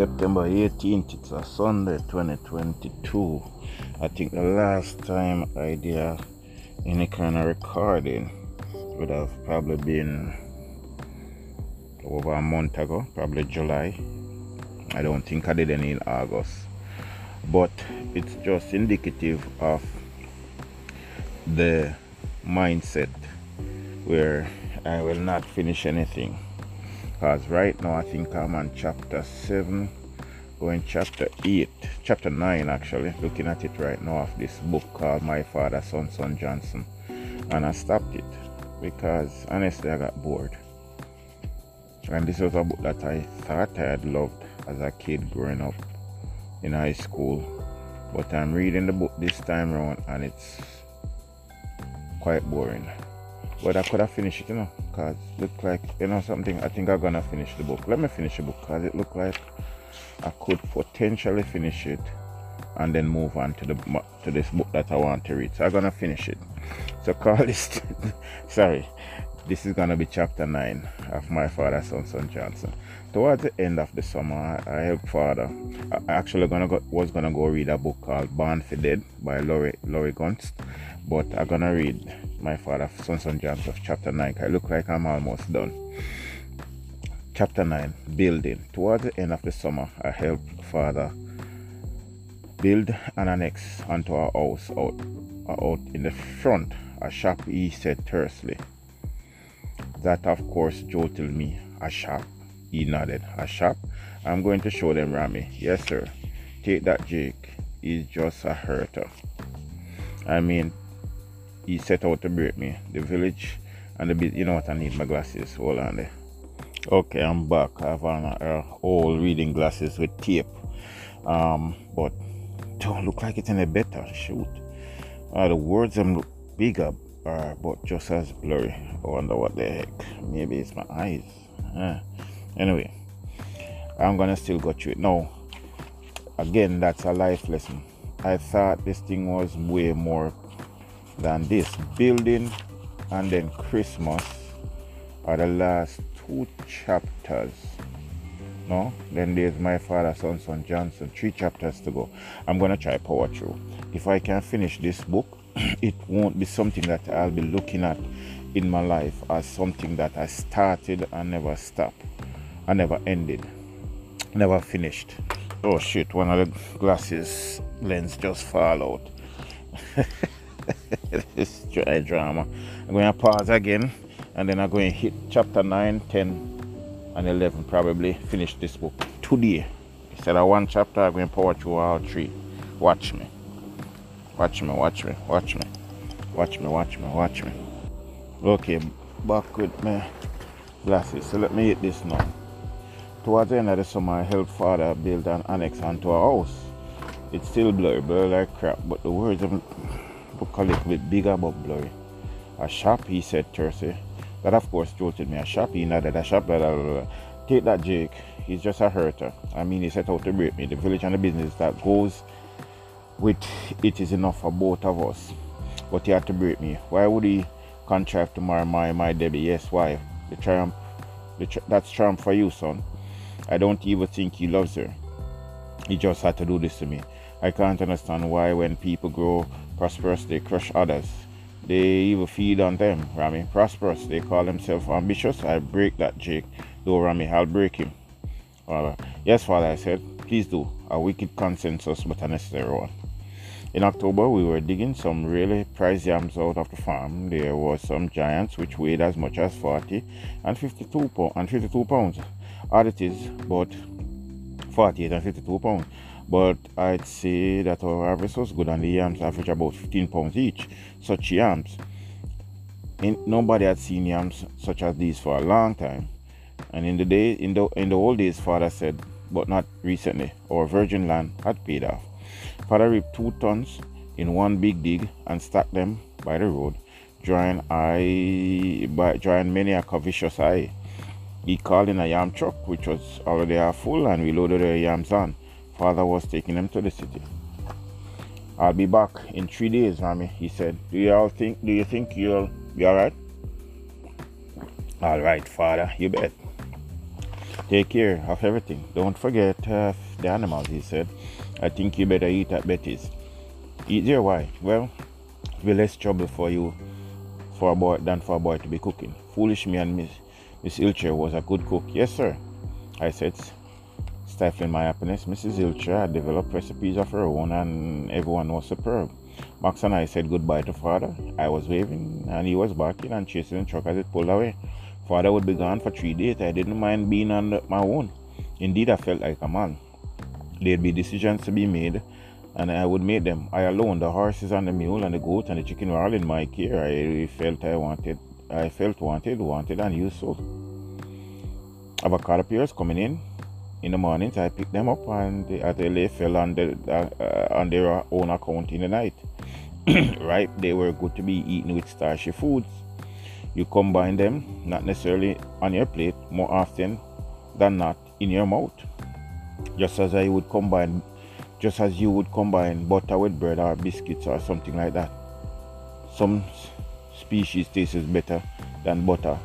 September 18th. It's a Sunday, 2022. I think the last time I did any kind of recording would have probably been over a month ago, probably July. I don't think I did any in August, but it's just indicative of the mindset where I will not finish anything because right? Now I think I'm on chapter 7 going chapter 8 chapter 9 actually looking at it right now of this book called My Father Sun-Sun Johnson. And I stopped it because honestly I got bored. And this was a book that I thought I had loved as a kid growing up in high school. But I'm reading the book this time around and it's quite boring but I could have finished it, you know, because it looked like, you know, something. I think I'm gonna finish the book. Let me finish the book because it looked like I could potentially finish it and then move on to the to this book that I want to read. So I'm gonna finish it. So call this. sorry, this is gonna be chapter nine of my father, Sun-Sun Johnson. Towards the end of the summer, I, helped father. I actually gonna go, was gonna go read a book called Born for Dead by Laurie Laurie Gunst but I'm gonna read my father Sun-Sun Johnson chapter 9 I look like I'm almost done chapter 9 building towards the end of the summer I helped father build an annex onto our house out, out in the front a shop he said tersely that of course jolted me a shop he nodded a shop I'm going to show them Rami yes sir take that Jake he's just a hurter I mean he set out to break me. The village and the bit, you know what I need my glasses. Hold on there. Okay, I'm back. I have on uh, old reading glasses with tape. Um, but don't look like it's any better. Shoot. Uh, the words them look bigger, uh, but just as blurry. I wonder what the heck. Maybe it's my eyes. Uh, anyway, I'm gonna still go through it. No, again, that's a life lesson. I thought this thing was way more than this building and then Christmas are the last two chapters. No, then there's my father, Sun-Sun Johnson. Three chapters to go. I'm gonna try power through. If I can finish this book, it won't be something that I'll be looking at in my life as something that I started and never stopped. I never ended. Never finished. Oh shit, one of the glasses lens just fall out. this dry drama. I'm going to pause again and then I'm going to hit chapter 9, 10, and 11. Probably finish this book today. Instead of one chapter, I'm going to power through all three. Watch me. Watch me, watch me, watch me. Watch me, watch me, watch me. Okay, back with my glasses. So let me hit this now. Towards the end of the summer, I helped father build an annex onto our house. It's still blurry, blurry like crap, but the words of book a little bit bigger but blurry. A shop, he said tersely. That of course jolted me. A shop, he nodded. A shop, blah, blah, blah. Take that, Jake. He's just a hurter. I mean, he set out to break me. The village and the business that goes with it is enough for both of us. But he had to break me. Why would he contrive to marry my, my Debbie? Yes, why? The triumph, the tr- that's triumph for you, son. I don't even think he loves her. He just had to do this to me. I can't understand why when people grow prosperous, they crush others. They even feed on them, Rami. Prosperous, they call themselves ambitious. I break that Jake. Though Rami, I'll break him. Uh, yes, Father, I said, please do. A wicked consensus, but a necessary one. In October, we were digging some really prize yams out of the farm. There were some giants which weighed as much as 40 and 52, po- and 52 pounds. Oddities, but 48 and 52 pounds but I'd say that our harvest was good and the yams average about 15 pounds each. Such yams, in, nobody had seen yams such as these for a long time. And in the day, in the in the old days, father said, but not recently, our virgin land had paid off. Father reaped two tons in one big dig and stacked them by the road, drawing eye by drawing many a covetous eye. He called in a yam truck which was already half full and we loaded the yams on father was taking them to the city. I'll be back in three days, mommy, he said. Do you all think do you think you'll be alright? Alright, father, you bet. Take care of everything. Don't forget uh, the animals, he said. I think you better eat at Betty's. Eat there, why? Well, it'll be less trouble for you for a boy than for a boy to be cooking. Foolish me and Miss, Miss Ilcher was a good cook. Yes, sir. I said, stifling my happiness. Mrs. Ilcher had developed recipes of her own and everyone was superb. Max and I said goodbye to father. I was waving and he was barking and chasing the truck as it pulled away. Father would be gone for three days. I didn't mind being on my own. Indeed, I felt like a man. There'd be decisions to be made and I would make them. I alone, the horses and the mule and the goat and the chicken were all in my care. I felt I wanted, I felt wanted, wanted and useful. Avocado pears coming in in the mornings. I picked them up and as they fell on, the, uh, on their own account in the night. right, they were good to be eaten with starchy foods. You combine them, not necessarily on your plate, more often than not in your mouth. Just as I would combine just as you would combine butter with bread or biscuits or something like that. Some species tastes better than butter.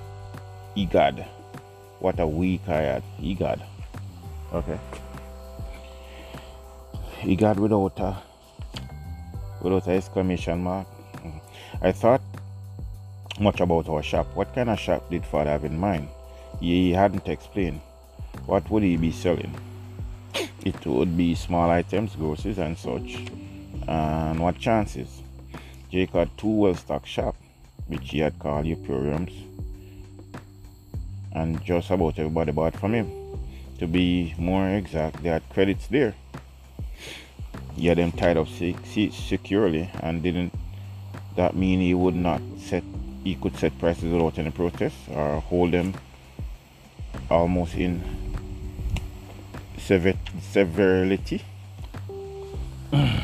Egad. What a week I had. Egad. Okay. Egad without a without an exclamation mark. I thought much about our shop. What kind of shop did father have in mind? He hadn't explained. What would he be selling? It would be small items, groceries, and such. And what chances? Jake had two well stocked shops, which he had called Emporiums, and just about everybody bought from him. To be more exact, they had credits there. He had them tied up securely, and didn't that mean he would not set he could set prices without any protest or hold them almost in severity. Hmm.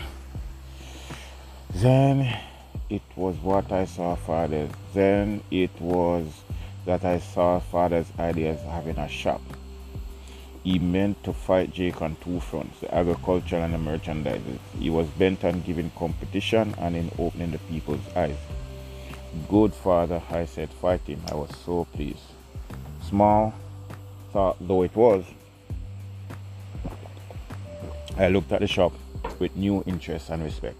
then it was what I saw father's. Then it was that I saw father's ideas having a shop. He meant to fight Jake on two fronts the agriculture and the merchandise. He was bent on giving competition and in opening the people's eyes. Good father, I said, fight him. I was so pleased. Small thought though it was, I looked at the shop with new interest and respect.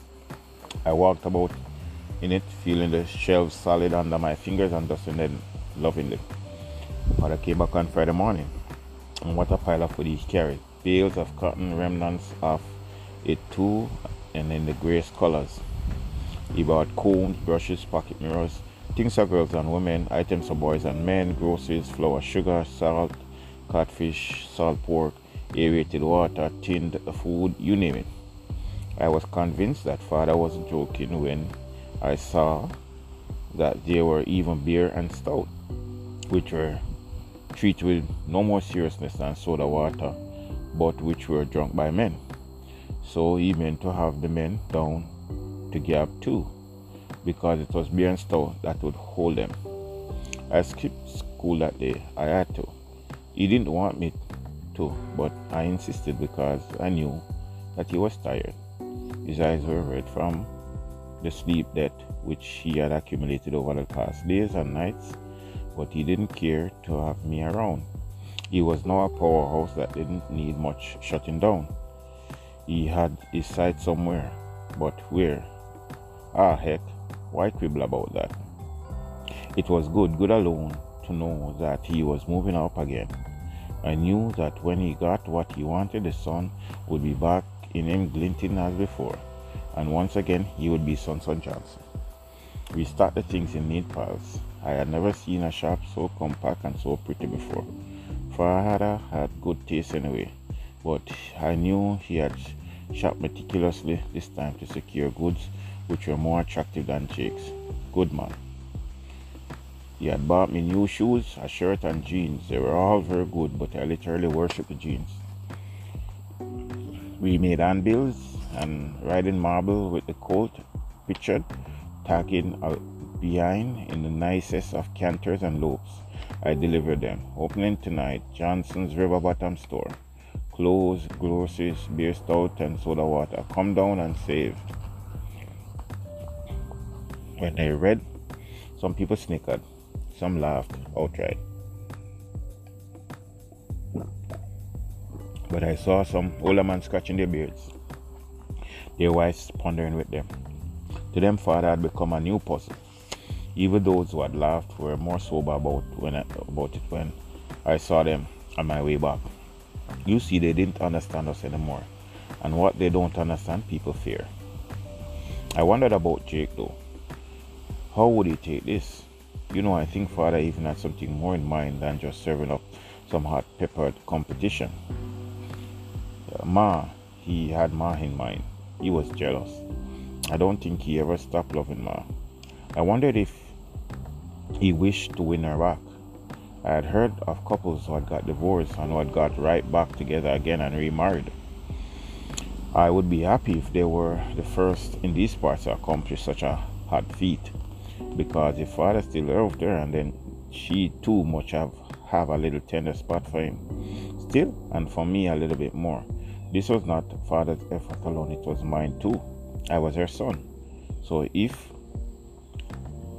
I walked about in it, feeling the shelves solid under my fingers and dusting them lovingly. But I came back on Friday morning, and what a pile of food he carried. Bales of cotton, remnants of it too, and in the grace colors. He bought combs, brushes, pocket mirrors, things for girls and women, items for boys and men, groceries, flour, sugar, salt, codfish, salt pork, aerated water, tinned food, you name it. I was convinced that father was joking when I saw that there were even beer and stout, which were treated with no more seriousness than soda water, but which were drunk by men. So he meant to have the men down to gab too, because it was beer and stout that would hold them. I skipped school that day. I had to. He didn't want me too, but I insisted because I knew that he was tired. His eyes were red from the sleep debt which he had accumulated over the past days and nights, but he didn't care to have me around. He was now a powerhouse that didn't need much shutting down. He had his sight somewhere, but where? Ah, heck, why quibble about that? It was good, good alone, to know that he was moving up again. I knew that when he got what he wanted, the sun would be back in him glinting as before, and once again he would be Sun-Sun Johnson. We started things in neat piles. I had never seen a shop so compact and so pretty before. Farhada had good taste anyway, but I knew he had shopped meticulously this time to secure goods which were more attractive than Jake's. Good man. He had bought me new shoes, a shirt, and jeans. They were all very good, but I literally worshipped the jeans. We made handbills and riding marble with the coat pictured, tagging uh, behind in the nicest of canters and loops. I delivered them. Opening tonight, Johnson's River Bottom Store. Clothes, groceries, beer stout, and soda water. Come down and save. When I read, some people snickered. Some laughed outright. But I saw some older men scratching their beards, their wives pondering with them. To them, Father had become a new puzzle. Even those who had laughed were more sober about when I, about it when I saw them on my way back. You see, they didn't understand us anymore, and what they don't understand, people fear. I wondered about Jake though. How would he take this? You know, I think Father even had something more in mind than just serving up some hot peppered competition. Uh, Ma, he had Ma in mind. He was jealous. I don't think he ever stopped loving Ma. I wondered if he wished to win her back. I had heard of couples who had got divorced and who had got right back together again and remarried. I would be happy if they were the first in these parts to accomplish such a hard feat because if father still loved her and then she too much have have a little tender spot for him. Still and for me a little bit more. This was not father's effort alone it was mine too. I was her son. So if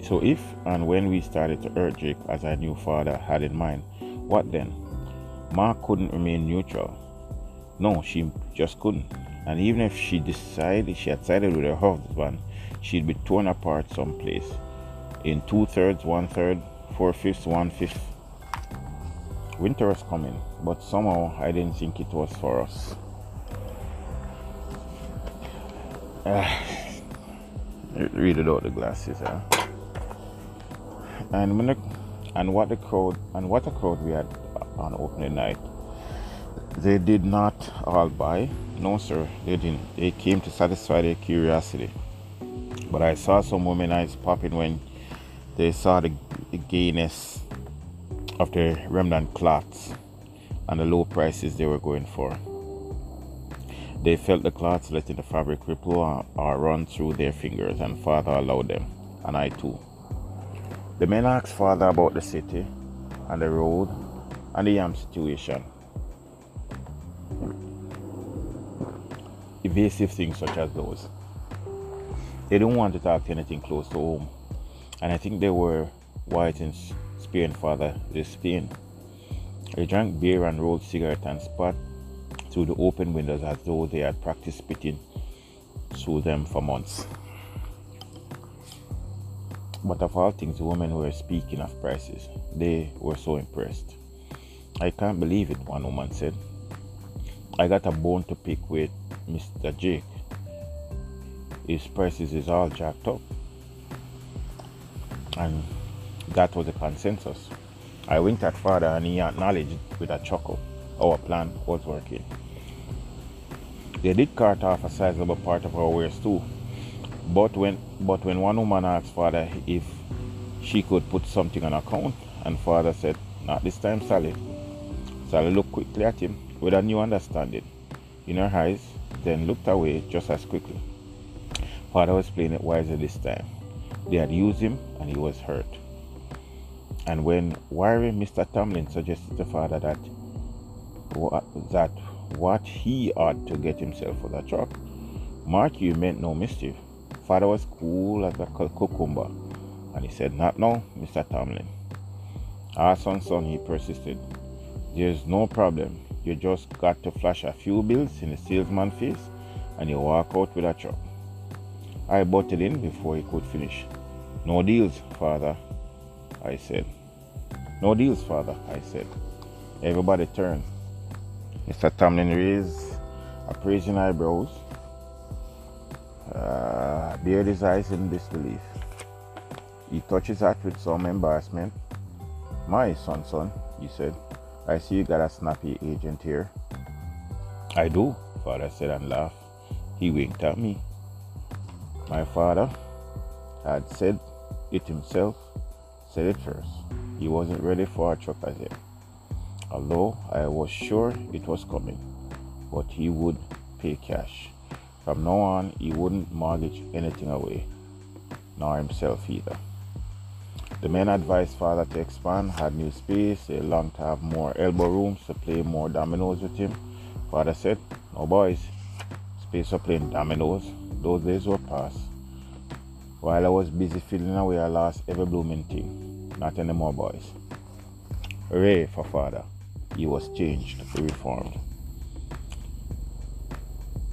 so if and when we started to urge Jake as i knew father had in mind what then? Ma couldn't remain neutral. No she just couldn't. And even if she decided she had sided with her husband she'd be torn apart someplace in two thirds, one third, four fifths, one fifth. Winter was coming, but somehow I didn't think it was for us. Uh, read it out the glasses, huh? And when the, and what the crowd and what a crowd we had on opening night. They did not all buy. No, sir, they didn't. They came to satisfy their curiosity. But I saw some women eyes popping when they saw the, the gayness of the remnant cloths and the low prices they were going for. They felt the cloths letting the fabric ripple or, or run through their fingers, and Father allowed them, and I too. The men asked Father about the city and the road and the yam situation. Evasive things such as those. They didn't want to talk to anything close to home and I think they were white in Spain father this Spain. They drank beer and rolled cigarettes and spat through the open windows as though they had practiced spitting through them for months. But of all things, the women were speaking of prices. They were so impressed. I can't believe it, one woman said. I got a bone to pick with Mr. Jake. His prices is all jacked up and that was a consensus. I winked at father and he acknowledged with a chuckle our plan was working. They did cart off a sizable part of our wares too. But when but when one woman asked father if she could put something on account, and father said, Not this time, Sally. Sally looked quickly at him with a new understanding in her eyes, then looked away just as quickly. Father was playing it wiser this time. They had used him and he was hurt. And when wiry Mr. Tomlin suggested to father that that what he ought to get himself for the truck, mark you meant no mischief. Father was cool as a cucumber, and he said, Not now, Mr. Tomlin. Ah, Sun-Sun, he persisted. There's no problem. You just got to flash a few bills in the salesman's face, and you walk out with a truck. I butted in before he could finish. No deals, father, I said. No deals, father, I said. Everybody turned. Mr. Tomlin raised appraising eyebrows, uh, bared his eyes in disbelief. He touched his hat with some embarrassment. My Sun-Sun, he said, I see you got a snappy agent here. I do, father said and laughed. He winked at me. My father had said it himself, said it first. He wasn't ready for a truck as yet. Although I was sure it was coming, but he would pay cash. From now on, he wouldn't mortgage anything away, nor himself either. The men advised father to expand, had new space, they longed to have more elbow rooms to play more dominoes with him. Father said, No boys, space for playing dominoes. Those days were past. While I was busy feeling away, I lost every blooming thing. Not anymore, boys. Hooray for father. He was changed, reformed.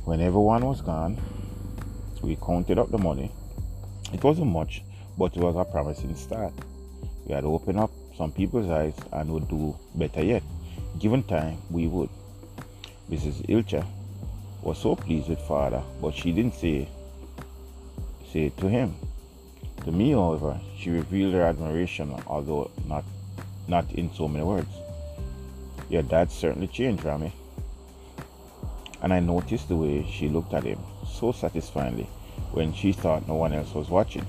When everyone was gone, we counted up the money. It wasn't much, but it was a promising start. We had opened up some people's eyes and would do better yet. Given time, we would. Mrs. Ilcha was so pleased with father, but she didn't say say it to him. To me, however, she revealed her admiration, although not not in so many words. Your dad certainly changed, Rami. And I noticed the way she looked at him so satisfyingly when she thought no one else was watching.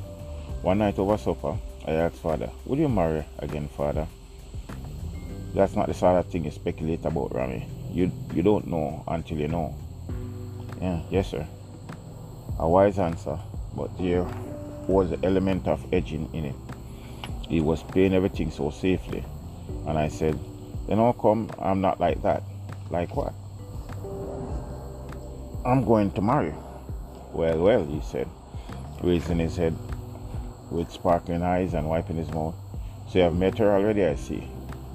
One night over supper, I asked father, Will you marry again, father? That's not the sort of thing you speculate about, Rami. You you don't know until you know. Yeah, yes, sir. A wise answer, but there was an element of edging in it. He was playing everything so safely, and I said, Then how come I'm not like that? Like what? I'm going to marry. Well, well, he said, raising his head with sparkling eyes and wiping his mouth. So you have met her already, I see.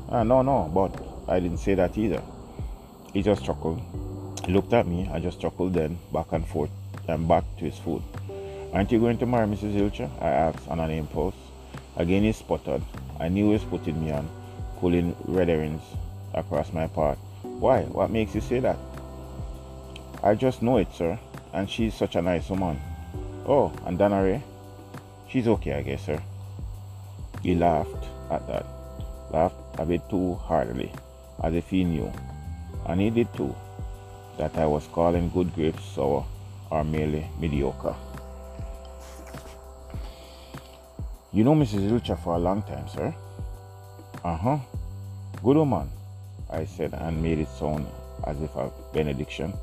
Ah, no, no, but I didn't say that either. He just chuckled. He looked at me. I just chuckled then, back and forth, and back to his food. Aren't you going to marry Mrs. Ilcha? I asked on an impulse. Again he sputtered. I knew he was putting me on, pulling red herrings across my path. Why? What makes you say that? I just know it, sir. And she's such a nice woman. Oh, and Donna Ray? She's okay, I guess, sir. He laughed at that. Laughed a bit too heartily, as if he knew and he did too, that I was calling good grapes sour or merely mediocre. You know Mrs. Ilcha for a long time, sir? Uh huh. Good woman, I said and made it sound as if a benediction.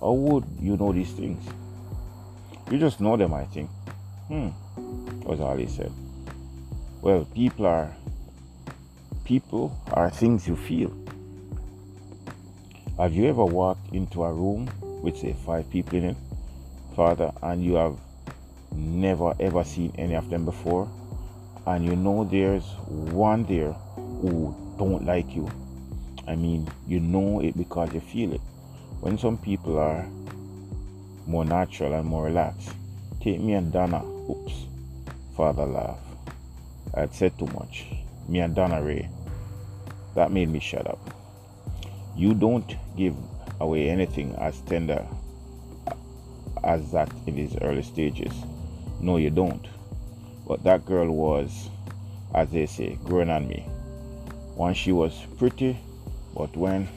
How would you know these things? You just know them, I think. Hmm, was all he said. Well, people are people are things you feel. Have you ever walked into a room with, say, five people in it, Father, and you have never ever seen any of them before, and you know there's one there who don't like you? I mean, you know it because you feel it. When some people are more natural and more relaxed, take me and Donna. Oops, Father laughed. I had said too much. Me and Donna Ray. That made me shut up. You don't give away anything as tender as that in his early stages. No, you don't. But that girl was, as they say, growing on me. Once she was pretty, but when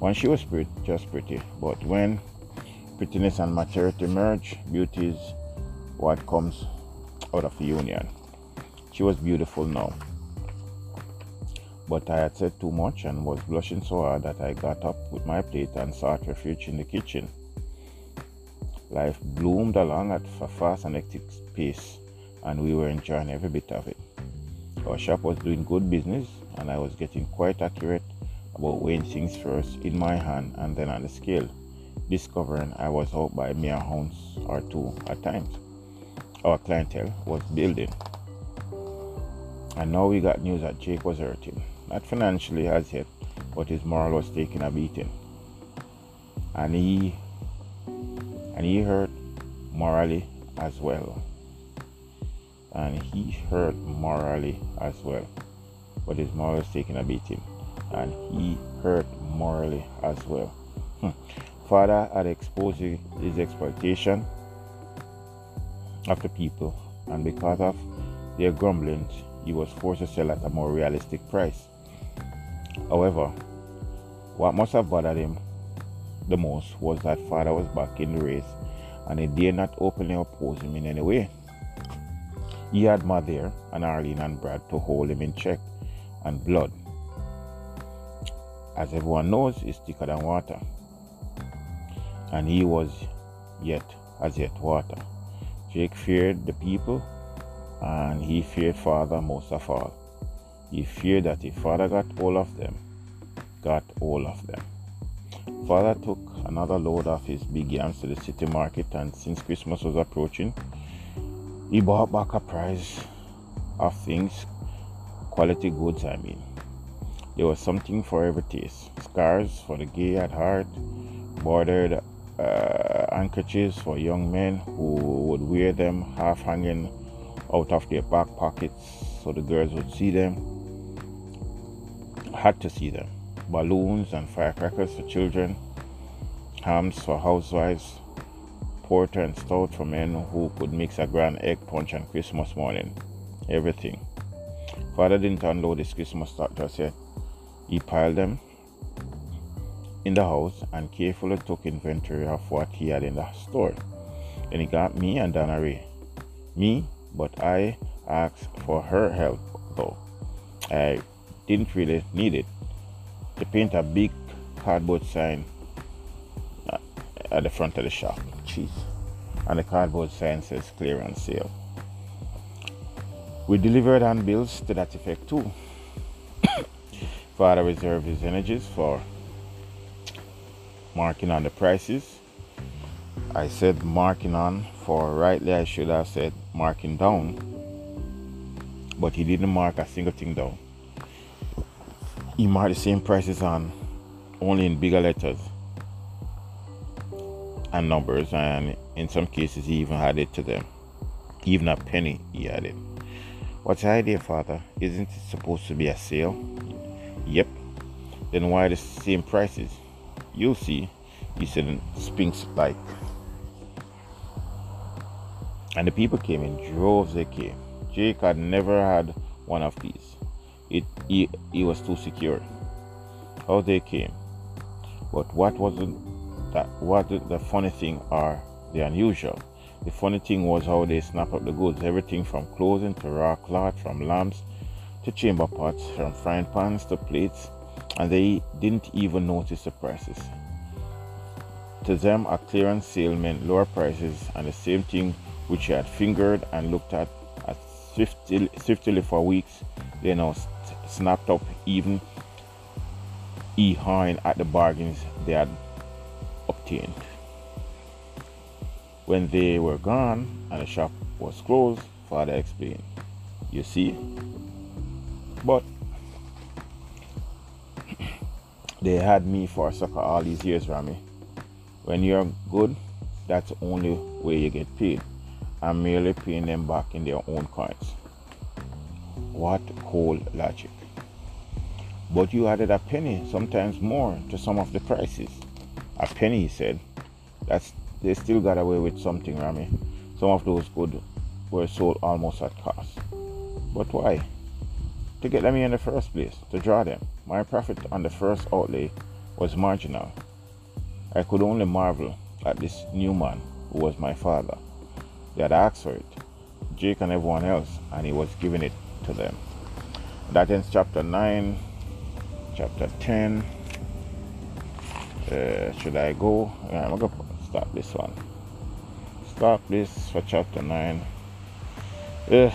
once she was pretty, just pretty, but when prettiness and maturity merge, beauty is what comes out of the union. She was beautiful now. But I had said too much and was blushing so hard that I got up with my plate and sought refuge in the kitchen. Life bloomed along at a fast and hectic pace, and we were enjoying every bit of it. Our shop was doing good business, and I was getting quite accurate about weighing things first in my hand and then on the scale, discovering I was out by mere ounce or two at times. Our clientele was building. And now we got news that Jake was hurting. Not financially as yet, but his moral was taking a beating. And he and he hurt morally as well. And he hurt morally as well. But his moral was taking a beating. And he hurt morally as well. Hmm. Father had exposed his exploitation of the people, and because of their grumblings, he was forced to sell at a more realistic price. However, what must have bothered him the most was that father was back in the race and he dared not openly oppose him in any way. He had Ma there and Arlene and Brad to hold him in check and blood. As everyone knows, is thicker than water. And he was yet as yet water. Jake feared the people and he feared father most of all. He feared that if father got all of them, got all of them. Father took another load of his big yams to the city market, and since Christmas was approaching, he bought back a prize of things, quality goods, I mean. There was something for every taste scars for the gay at heart, bordered uh, handkerchiefs for young men who would wear them half hanging out of their back pockets so the girls would see them. Had to see them. Balloons and firecrackers for children, hams for housewives, porter and stout for men who could mix a grand egg punch on Christmas morning. Everything. Father didn't unload his Christmas stock just yet. He piled them in the house and carefully took inventory of what he had in the store. Then he got me and Donna Ray. Me, but I asked for her help though. I didn't really need it. To paint a big cardboard sign uh, at the front of the shop. Jeez. And the cardboard sign says clearance sale. We delivered handbills to that effect too. Father reserved his energies for marking on the prices. I said marking on for rightly I should have said marking down. But he didn't mark a single thing down. He marked the same prices on only in bigger letters and numbers and in some cases he even added to them. Even a penny he added. What's the idea, Father? Isn't it supposed to be a sale? Yep. Then why the same prices? You'll see, he said in Sphinx like. And the people came in droves, they came. Jake had never had one of these. It he, he was too secure. How they came. But what wasn't that what the funny thing or the unusual? The funny thing was how they snap up the goods, everything from clothing to raw cloth, from lamps to chamber pots, from frying pans to plates, and they didn't even notice the prices. To them, a clearance sale meant lower prices, and the same thing which he had fingered and looked at as swiftly, swiftly for weeks, they now snapped up even e-hawing at the bargains they had obtained. When they were gone and the shop was closed, Father explained, You see? But they had me for a sucker all these years, Rami. When you're good, that's the only way you get paid. I'm merely paying them back in their own coins. What cold logic. But you added a penny, sometimes more, to some of the prices. A penny, he said. That's they still got away with something, Rami. Some of those goods were sold almost at cost. But why? To get them in the first place, to draw them. My profit on the first outlay was marginal. I could only marvel at this new man who was my father. They had asked for it, Jake and everyone else, and he was giving it to them. That ends chapter 9, chapter 10. Uh, should I go? Yeah, I'm going to stop this one. Stop this for chapter 9. Uh,